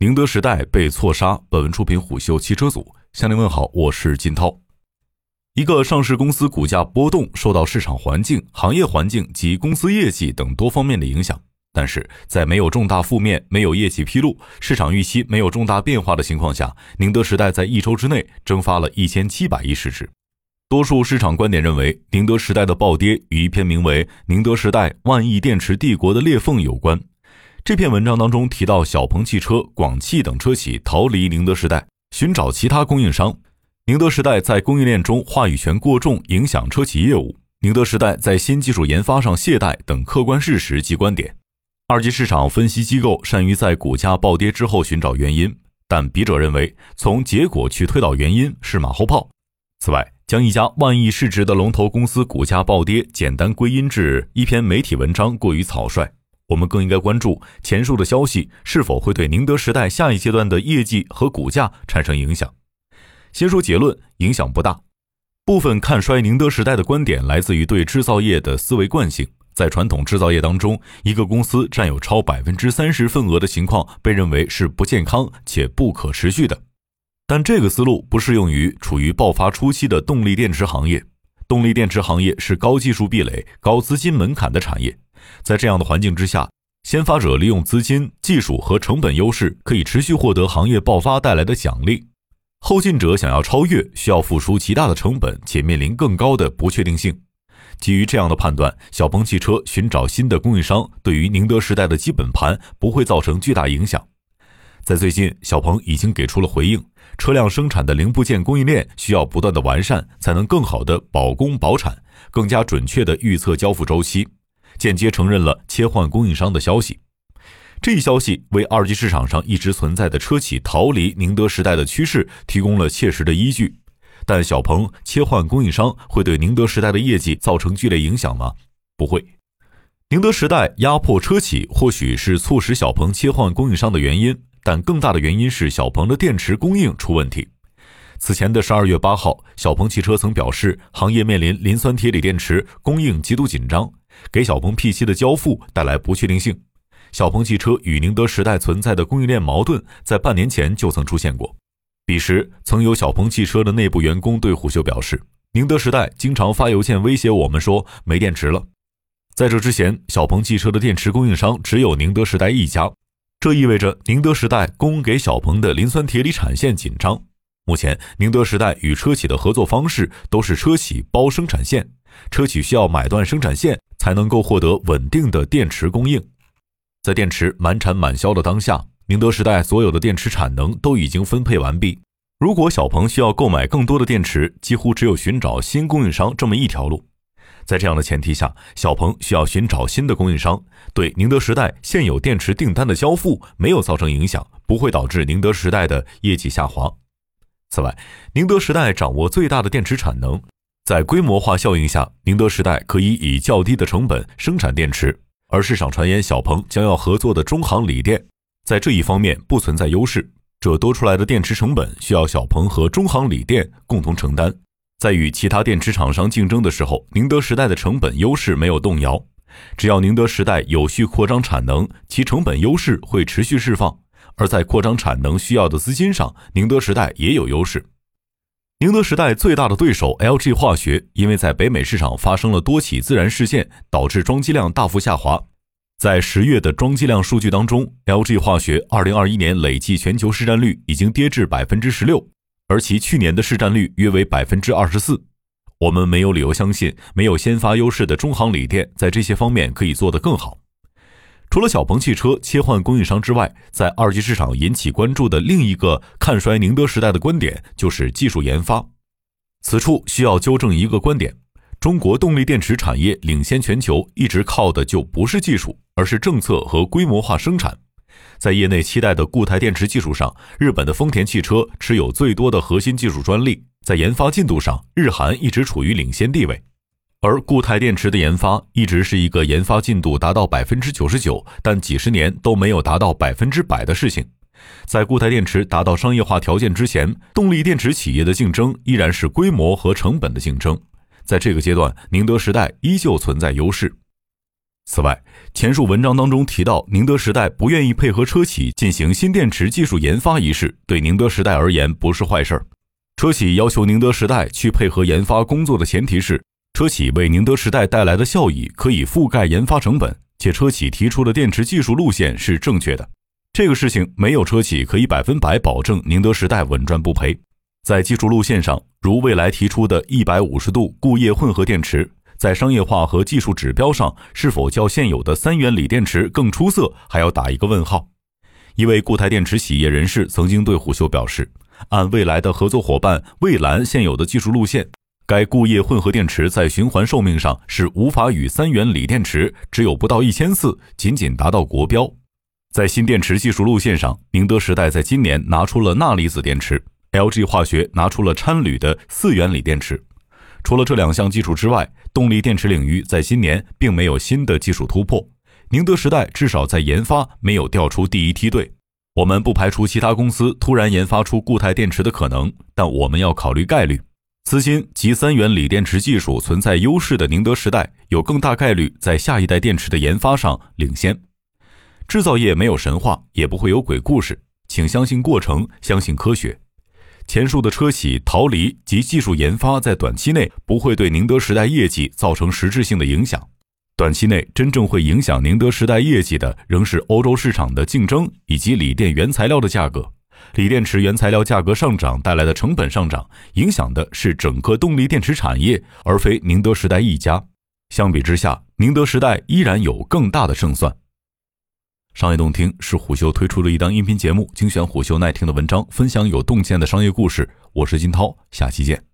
宁德时代被错杀。本文出品虎嗅汽车组，向您问好，我是金涛。一个上市公司股价波动，受到市场环境、行业环境及公司业绩等多方面的影响。但是在没有重大负面、没有业绩披露、市场预期没有重大变化的情况下，宁德时代在一周之内蒸发了一千七百亿市值。多数市场观点认为，宁德时代的暴跌与一篇名为《宁德时代万亿电池帝国的裂缝》有关。这篇文章当中提到，小鹏汽车、广汽等车企逃离宁德时代，寻找其他供应商。宁德时代在供应链中话语权过重，影响车企业务。宁德时代在新技术研发上懈怠等客观事实及观点。二级市场分析机构善于在股价暴跌之后寻找原因，但笔者认为，从结果去推导原因是马后炮。此外，将一家万亿市值的龙头公司股价暴跌简单归因至一篇媒体文章过于草率。我们更应该关注前述的消息是否会对宁德时代下一阶段的业绩和股价产生影响。先说结论，影响不大。部分看衰宁德时代的观点来自于对制造业的思维惯性。在传统制造业当中，一个公司占有超百分之三十份额的情况被认为是不健康且不可持续的。但这个思路不适用于处于爆发初期的动力电池行业。动力电池行业是高技术壁垒、高资金门槛的产业。在这样的环境之下，先发者利用资金、技术和成本优势，可以持续获得行业爆发带来的奖励；后进者想要超越，需要付出极大的成本，且面临更高的不确定性。基于这样的判断，小鹏汽车寻找新的供应商，对于宁德时代的基本盘不会造成巨大影响。在最近，小鹏已经给出了回应：车辆生产的零部件供应链需要不断的完善，才能更好的保供保产，更加准确的预测交付周期。间接承认了切换供应商的消息，这一消息为二级市场上一直存在的车企逃离宁德时代的趋势提供了切实的依据。但小鹏切换供应商会对宁德时代的业绩造成剧烈影响吗？不会。宁德时代压迫车企或许是促使小鹏切换供应商的原因，但更大的原因是小鹏的电池供应出问题。此前的十二月八号，小鹏汽车曾表示，行业面临磷酸铁锂电池供应极度紧张。给小鹏 P7 的交付带来不确定性。小鹏汽车与宁德时代存在的供应链矛盾，在半年前就曾出现过。彼时，曾有小鹏汽车的内部员工对虎嗅表示，宁德时代经常发邮件威胁我们说没电池了。在这之前，小鹏汽车的电池供应商只有宁德时代一家，这意味着宁德时代供给小鹏的磷酸铁锂产线紧张。目前，宁德时代与车企的合作方式都是车企包生产线，车企需要买断生产线。才能够获得稳定的电池供应。在电池满产满销的当下，宁德时代所有的电池产能都已经分配完毕。如果小鹏需要购买更多的电池，几乎只有寻找新供应商这么一条路。在这样的前提下，小鹏需要寻找新的供应商，对宁德时代现有电池订单的交付没有造成影响，不会导致宁德时代的业绩下滑。此外，宁德时代掌握最大的电池产能。在规模化效应下，宁德时代可以以较低的成本生产电池，而市场传言小鹏将要合作的中航锂电，在这一方面不存在优势。这多出来的电池成本需要小鹏和中航锂电共同承担。在与其他电池厂商竞争的时候，宁德时代的成本优势没有动摇。只要宁德时代有序扩张产能，其成本优势会持续释放。而在扩张产能需要的资金上，宁德时代也有优势。宁德时代最大的对手 LG 化学，因为在北美市场发生了多起自燃事件，导致装机量大幅下滑。在十月的装机量数据当中，LG 化学2021年累计全球市占率已经跌至百分之十六，而其去年的市占率约为百分之二十四。我们没有理由相信，没有先发优势的中航锂电在这些方面可以做得更好。除了小鹏汽车切换供应商之外，在二级市场引起关注的另一个看衰宁德时代的观点就是技术研发。此处需要纠正一个观点：中国动力电池产业领先全球，一直靠的就不是技术，而是政策和规模化生产。在业内期待的固态电池技术上，日本的丰田汽车持有最多的核心技术专利，在研发进度上，日韩一直处于领先地位。而固态电池的研发一直是一个研发进度达到百分之九十九，但几十年都没有达到百分之百的事情。在固态电池达到商业化条件之前，动力电池企业的竞争依然是规模和成本的竞争。在这个阶段，宁德时代依旧存在优势。此外，前述文章当中提到，宁德时代不愿意配合车企进行新电池技术研发一事，对宁德时代而言不是坏事儿。车企要求宁德时代去配合研发工作的前提是，车企为宁德时代带来的效益可以覆盖研发成本，且车企提出的电池技术路线是正确的。这个事情没有车企可以百分百保证宁德时代稳赚不赔。在技术路线上，如未来提出的一百五十度固液混合电池。在商业化和技术指标上，是否较现有的三元锂电池更出色，还要打一个问号。一位固态电池企业人士曾经对虎嗅表示，按未来的合作伙伴蔚蓝现有的技术路线，该固液混合电池在循环寿命上是无法与三元锂电池只有不到一千次，仅仅达到国标。在新电池技术路线上，宁德时代在今年拿出了钠离子电池，LG 化学拿出了掺铝的四元锂电池。除了这两项技术之外，动力电池领域在今年并没有新的技术突破。宁德时代至少在研发没有调出第一梯队。我们不排除其他公司突然研发出固态电池的可能，但我们要考虑概率。资金及三元锂电池技术存在优势的宁德时代，有更大概率在下一代电池的研发上领先。制造业没有神话，也不会有鬼故事，请相信过程，相信科学。前述的车企逃离及技术研发在短期内不会对宁德时代业绩造成实质性的影响，短期内真正会影响宁德时代业绩的仍是欧洲市场的竞争以及锂电原材料的价格。锂电池原材料价格上涨带来的成本上涨，影响的是整个动力电池产业，而非宁德时代一家。相比之下，宁德时代依然有更大的胜算。商业洞听是虎嗅推出的一档音频节目，精选虎嗅耐听的文章，分享有洞见的商业故事。我是金涛，下期见。